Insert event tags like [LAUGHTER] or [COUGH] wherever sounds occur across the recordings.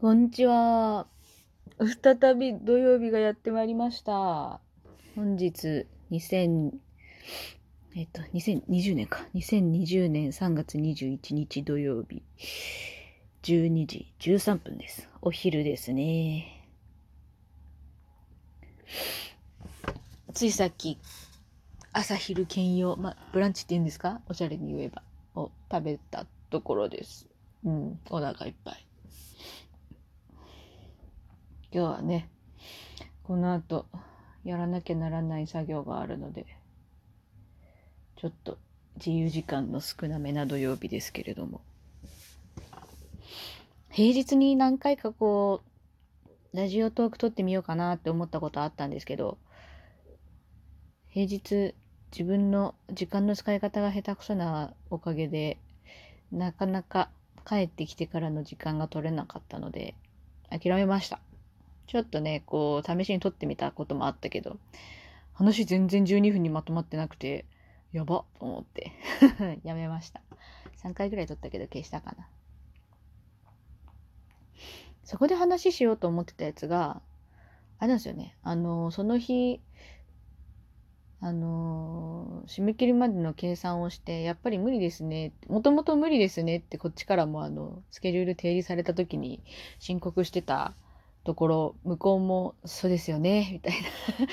こんにちは。再び土曜日がやってまいりました。本日、2000、えっと、2020年か。2020年3月21日土曜日、12時13分です。お昼ですね。ついさっき、朝昼兼用、ま、ブランチって言うんですか？おしゃれに言えば。を食べたところです。うん、お腹いっぱい。今日はね、この後、やらなきゃならない作業があるので、ちょっと自由時間の少なめな土曜日ですけれども、平日に何回かこう、ラジオトーク撮ってみようかなって思ったことあったんですけど、平日自分の時間の使い方が下手くそなおかげで、なかなか帰ってきてからの時間が取れなかったので、諦めました。ちょっとね、こう、試しに撮ってみたこともあったけど、話全然12分にまとまってなくて、やばと思って、[LAUGHS] やめました。3回ぐらい撮ったけど消したかな。そこで話しようと思ってたやつが、あれなんですよね。あの、その日、あの締め切りまでの計算をして、やっぱり無理ですね。もともと無理ですねってこっちからもあの、スケジュール提示された時に申告してたところ、向こうもそうですよね、[LAUGHS] みたいな。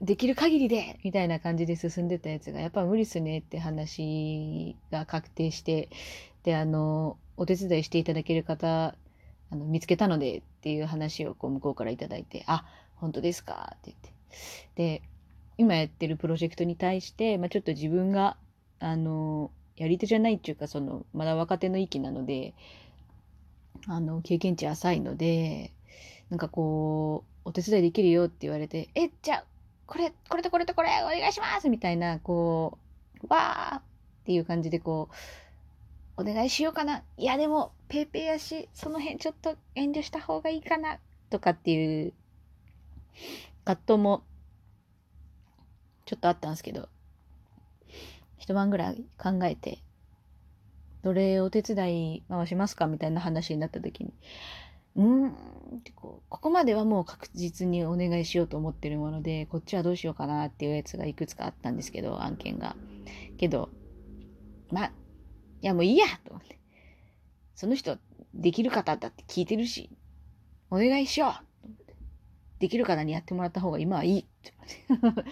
できる限りでみたいな感じで進んでたやつが、やっぱ無理っすねって話が確定して、で、あの、お手伝いしていただける方、あの見つけたのでっていう話をこう向こうからいいて、あ、本当ですか？って言って。で、今やってるプロジェクトに対して、まあ、ちょっと自分が、あの、やり手じゃないっていうか、その、まだ若手の域なので、あの、経験値浅いので、なんかこう、お手伝いできるよって言われて、え、じゃあ、これ、これとこれとこれ、お願いしますみたいな、こう、わーっていう感じでこう、お願いしようかな。いや、でも、ペーペーやし、その辺ちょっと遠慮した方がいいかな。とかっていう、葛藤もちょっとあったんですけど、一晩ぐらい考えて、どれお手伝い回しますかみたいな話になった時に、うんってこう、ここまではもう確実にお願いしようと思ってるもので、こっちはどうしようかなっていうやつがいくつかあったんですけど、案件が。けど、まあ、いやもういいやと思って。その人、できる方だって聞いてるし、お願いしようと思ってできる方にやってもらった方が今はいいって思って。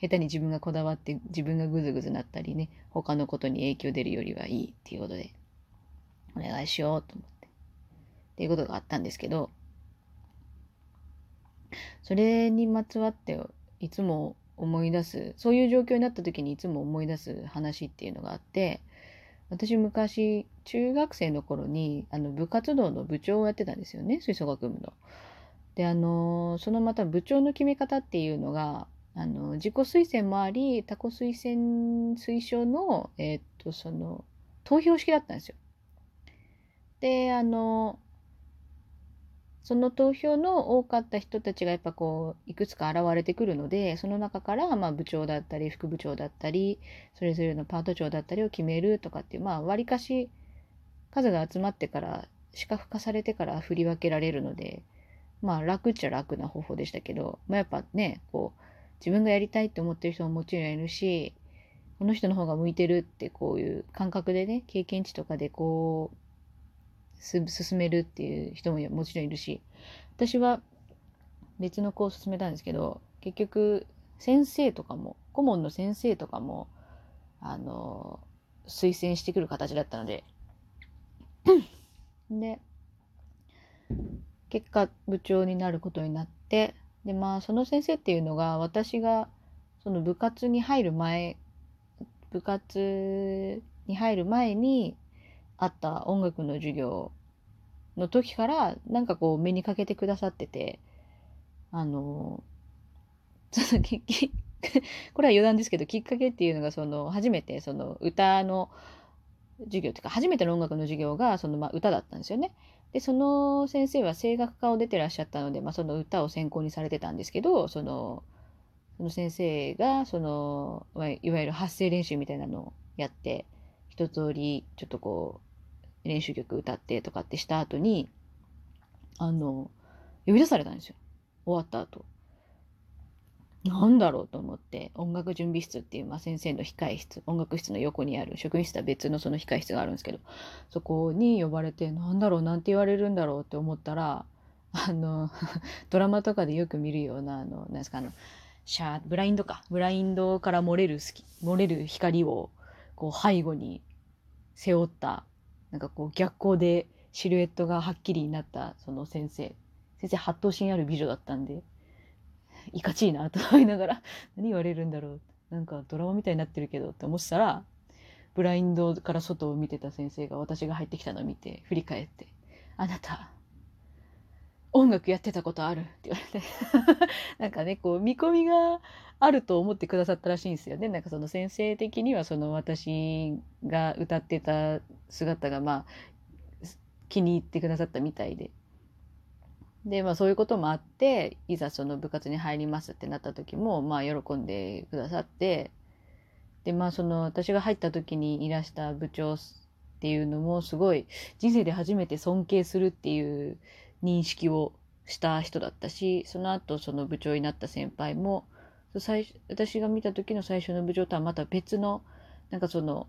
下手に自分がこだわって自分がぐずぐずなったりね、他のことに影響出るよりはいいっていうことで、お願いしようと思って。っていうことがあったんですけど、それにまつわっていつも思い出す、そういう状況になった時にいつも思い出す話っていうのがあって、私昔、中学生の頃に、あの、部活動の部長をやってたんですよね、吹奏楽部の。で、あの、そのまた部長の決め方っていうのが、あの自己推薦もあり他己推薦推奨の、えー、っとその投票式だったんですよ。であのその投票の多かった人たちがやっぱこういくつか現れてくるのでその中からまあ部長だったり副部長だったりそれぞれのパート長だったりを決めるとかっていうまあわりかし数が集まってから視覚化されてから振り分けられるのでまあ楽っちゃ楽な方法でしたけど、まあ、やっぱねこう自分がやりたいって思ってる人ももちろんいるし、この人の方が向いてるってこういう感覚でね、経験値とかでこう、進めるっていう人ももちろんいるし、私は別の子を進めたんですけど、結局先生とかも、顧問の先生とかも、あの、推薦してくる形だったので、で、結果部長になることになって、でまあその先生っていうのが私がその部活に入る前部活に入る前にあった音楽の授業の時からなんかこう目にかけてくださっててあの [LAUGHS] これは余談ですけどきっかけっていうのがその初めてその歌の授業っていうか初めての音楽の授業がそのまあ歌だったんですよね。で、その先生は声楽科を出てらっしゃったので、まあ、その歌を専攻にされてたんですけど、その、その先生が、その、いわゆる発声練習みたいなのをやって、一通り、ちょっとこう、練習曲歌ってとかってした後に、あの呼び出されたんですよ。終わった後。なんだろうと思って音楽準備室っていう、まあ、先生の控え室音楽室の横にある職員室とは別のその控え室があるんですけどそこに呼ばれてなんだろうなんて言われるんだろうって思ったらあの [LAUGHS] ドラマとかでよく見るようなあのなんですかあのシャーブラインドかブラインドから漏れる漏れる光をこう背後に背負ったなんかこう逆光でシルエットがはっきりになったその先生。先生八頭身ある美女だったんでいかちいなと思いながら [LAUGHS] 何言われるんだろう。なんかドラマみたいになってるけどって思ってたらブラインドから外を見てた先生が私が入ってきたのを見て振り返って「あなた音楽やってたことある?」って言われて。[LAUGHS] なんかねこう見込みがあると思ってくださったらしいんですよね。なんかその先生的にはその私が歌ってた姿がまあ気に入ってくださったみたいで。でまあそういうこともあっていざその部活に入りますってなった時もまあ喜んでくださってでまあその私が入った時にいらした部長っていうのもすごい人生で初めて尊敬するっていう認識をした人だったしその後その部長になった先輩も最私が見た時の最初の部長とはまた別のなんかその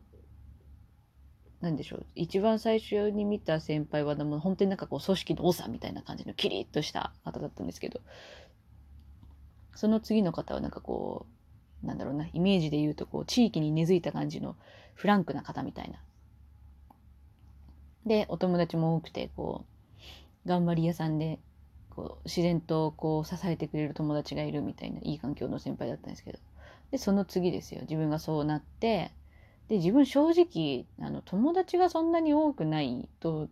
何でしょう。一番最初に見た先輩はでも本当になんかこう組織の長みたいな感じのキリッとした方だったんですけど。その次の方はなんかこうなんだろうなイメージで言うとこう地域に根付いた感じのフランクな方みたいな。でお友達も多くてこう頑張り屋さんでこう自然とこう支えてくれる友達がいるみたいないい環境の先輩だったんですけど。でその次ですよ。自分がそうなってで自分正直あの友達がそんなに多くないと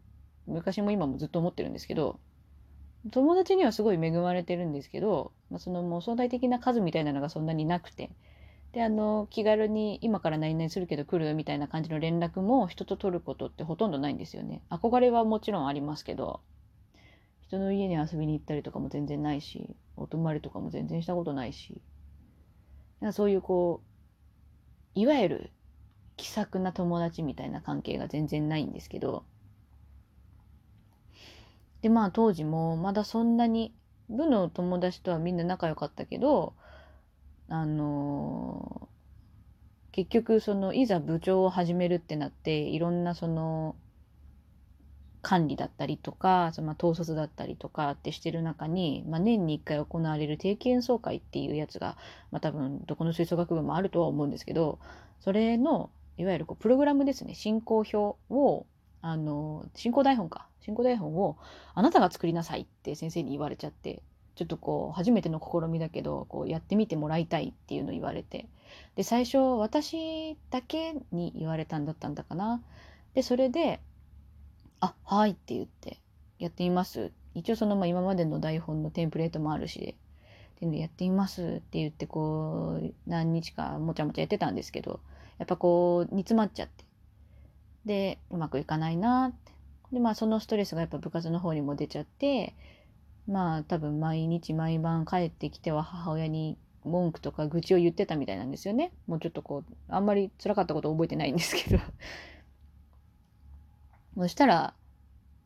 昔も今もずっと思ってるんですけど友達にはすごい恵まれてるんですけど、まあ、そのもう相対的な数みたいなのがそんなになくてであの気軽に今から何々するけど来るみたいな感じの連絡も人と取ることってほとんどないんですよね。憧れはもちろんありますけど人の家に遊びに行ったりとかも全然ないしお泊まりとかも全然したことないしそういうこういわゆる気さくな友達みたいな関係が全然ないんですけど。でまあ当時もまだそんなに部の友達とはみんな仲良かったけどあのー、結局そのいざ部長を始めるってなっていろんなその管理だったりとかその統率だったりとかってしてる中に、まあ、年に1回行われる定期演奏会っていうやつが、まあ、多分どこの吹奏楽部もあるとは思うんですけどそれのいわゆるこうプログラムですね。進行表をあの進行台本か。進行台本をあなたが作りなさいって先生に言われちゃってちょっとこう初めての試みだけどこうやってみてもらいたいっていうのを言われて。で最初私だけに言われたんだったんだかな。でそれで「あはい」って言ってやってみます。一応そのまあ今までの台本のテンプレートもあるしでやってみますって言ってこう何日かもちゃもちゃやってたんですけどやっぱこう煮詰まっちゃって。でうまくいかないなって。でまあそのストレスがやっぱ部活の方にも出ちゃってまあ多分毎日毎晩帰ってきては母親に文句とか愚痴を言ってたみたいなんですよね。もうちょっとこうあんまり辛かったこと覚えてないんですけど。そしたら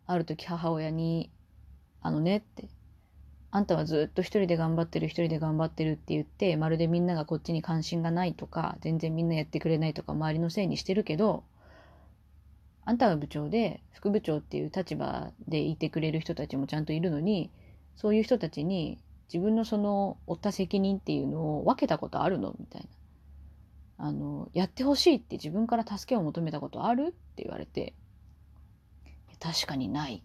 ある時母親に「あのね」ってあんたはずっと一人で頑張ってる一人で頑張ってるって言ってまるでみんながこっちに関心がないとか全然みんなやってくれないとか周りのせいにしてるけどあんたは部長で副部長っていう立場でいてくれる人たちもちゃんといるのにそういう人たちに自分のその負った責任っていうのを分けたことあるの？みたいな。あのやってほしいって自分から助けを求めたことある？って言われて。確かにない。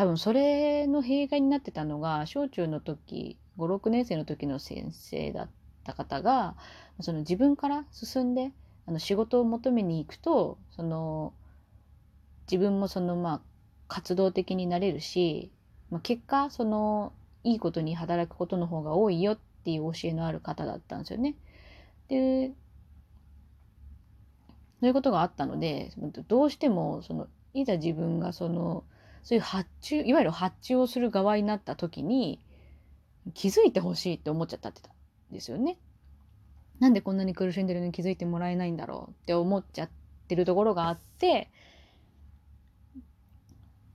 多分それの弊害になってたのが小中の時56年生の時の先生だった方がその自分から進んであの仕事を求めに行くとその自分もそのまあ活動的になれるし、まあ、結果そのいいことに働くことの方が多いよっていう教えのある方だったんですよね。でそういうことがあったのでどうしてもそのいざ自分がそのそういう発注いわゆる発注をする側になった時に気づいてほしいって思っちゃったってたんですよね。なんでこんなに苦しんでるのに気づいてもらえないんだろうって思っちゃってるところがあって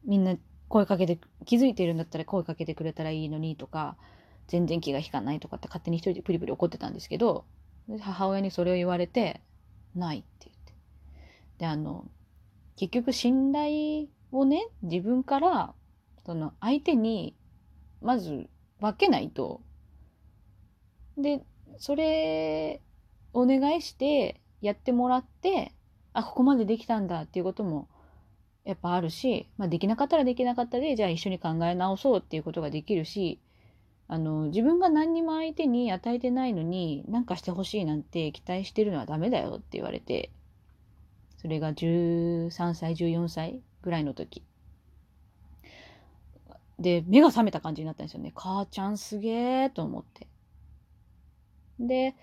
みんな声かけて気づいてるんだったら声かけてくれたらいいのにとか全然気が引かないとかって勝手に一人でプリプリ怒ってたんですけど母親にそれを言われてないって言ってであの結局信頼をね自分からその相手にまず分けないと。でそれお願いしてやってもらってあここまでできたんだっていうこともやっぱあるし、まあ、できなかったらできなかったでじゃあ一緒に考え直そうっていうことができるしあの自分が何にも相手に与えてないのに何かしてほしいなんて期待してるのはダメだよって言われて。それが13歳14歳ぐらいの時。で目が覚めた感じになったんですよね。母ちゃんすげえと思って。で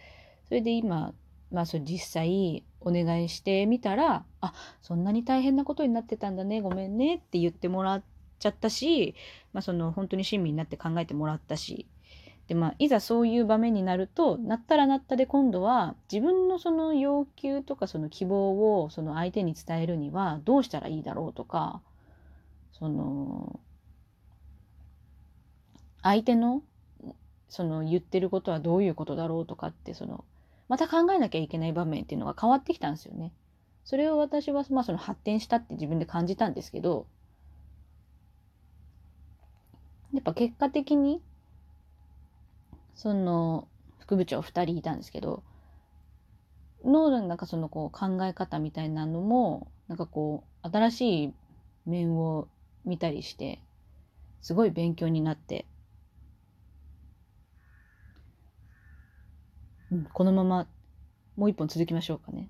それで今まあそ実際お願いしてみたらあそんなに大変なことになってたんだねごめんねって言ってもらっちゃったし、まあ、その本当に親身になって考えてもらったし。で、まあ、いざそういう場面になるとなったらなったで今度は自分のその要求とかその希望をその相手に伝えるにはどうしたらいいだろうとかその相手のその言ってることはどういうことだろうとかってそのまた考えなきゃいけない場面っていうのが変わってきたんですよね。それを私は、まあ、その発展したって自分で感じたんですけどやっぱ結果的にその副部長2人いたんですけどのなんかそのこう考え方みたいなのもなんかこう新しい面を見たりしてすごい勉強になってうん、このままもう一本続きましょうかね。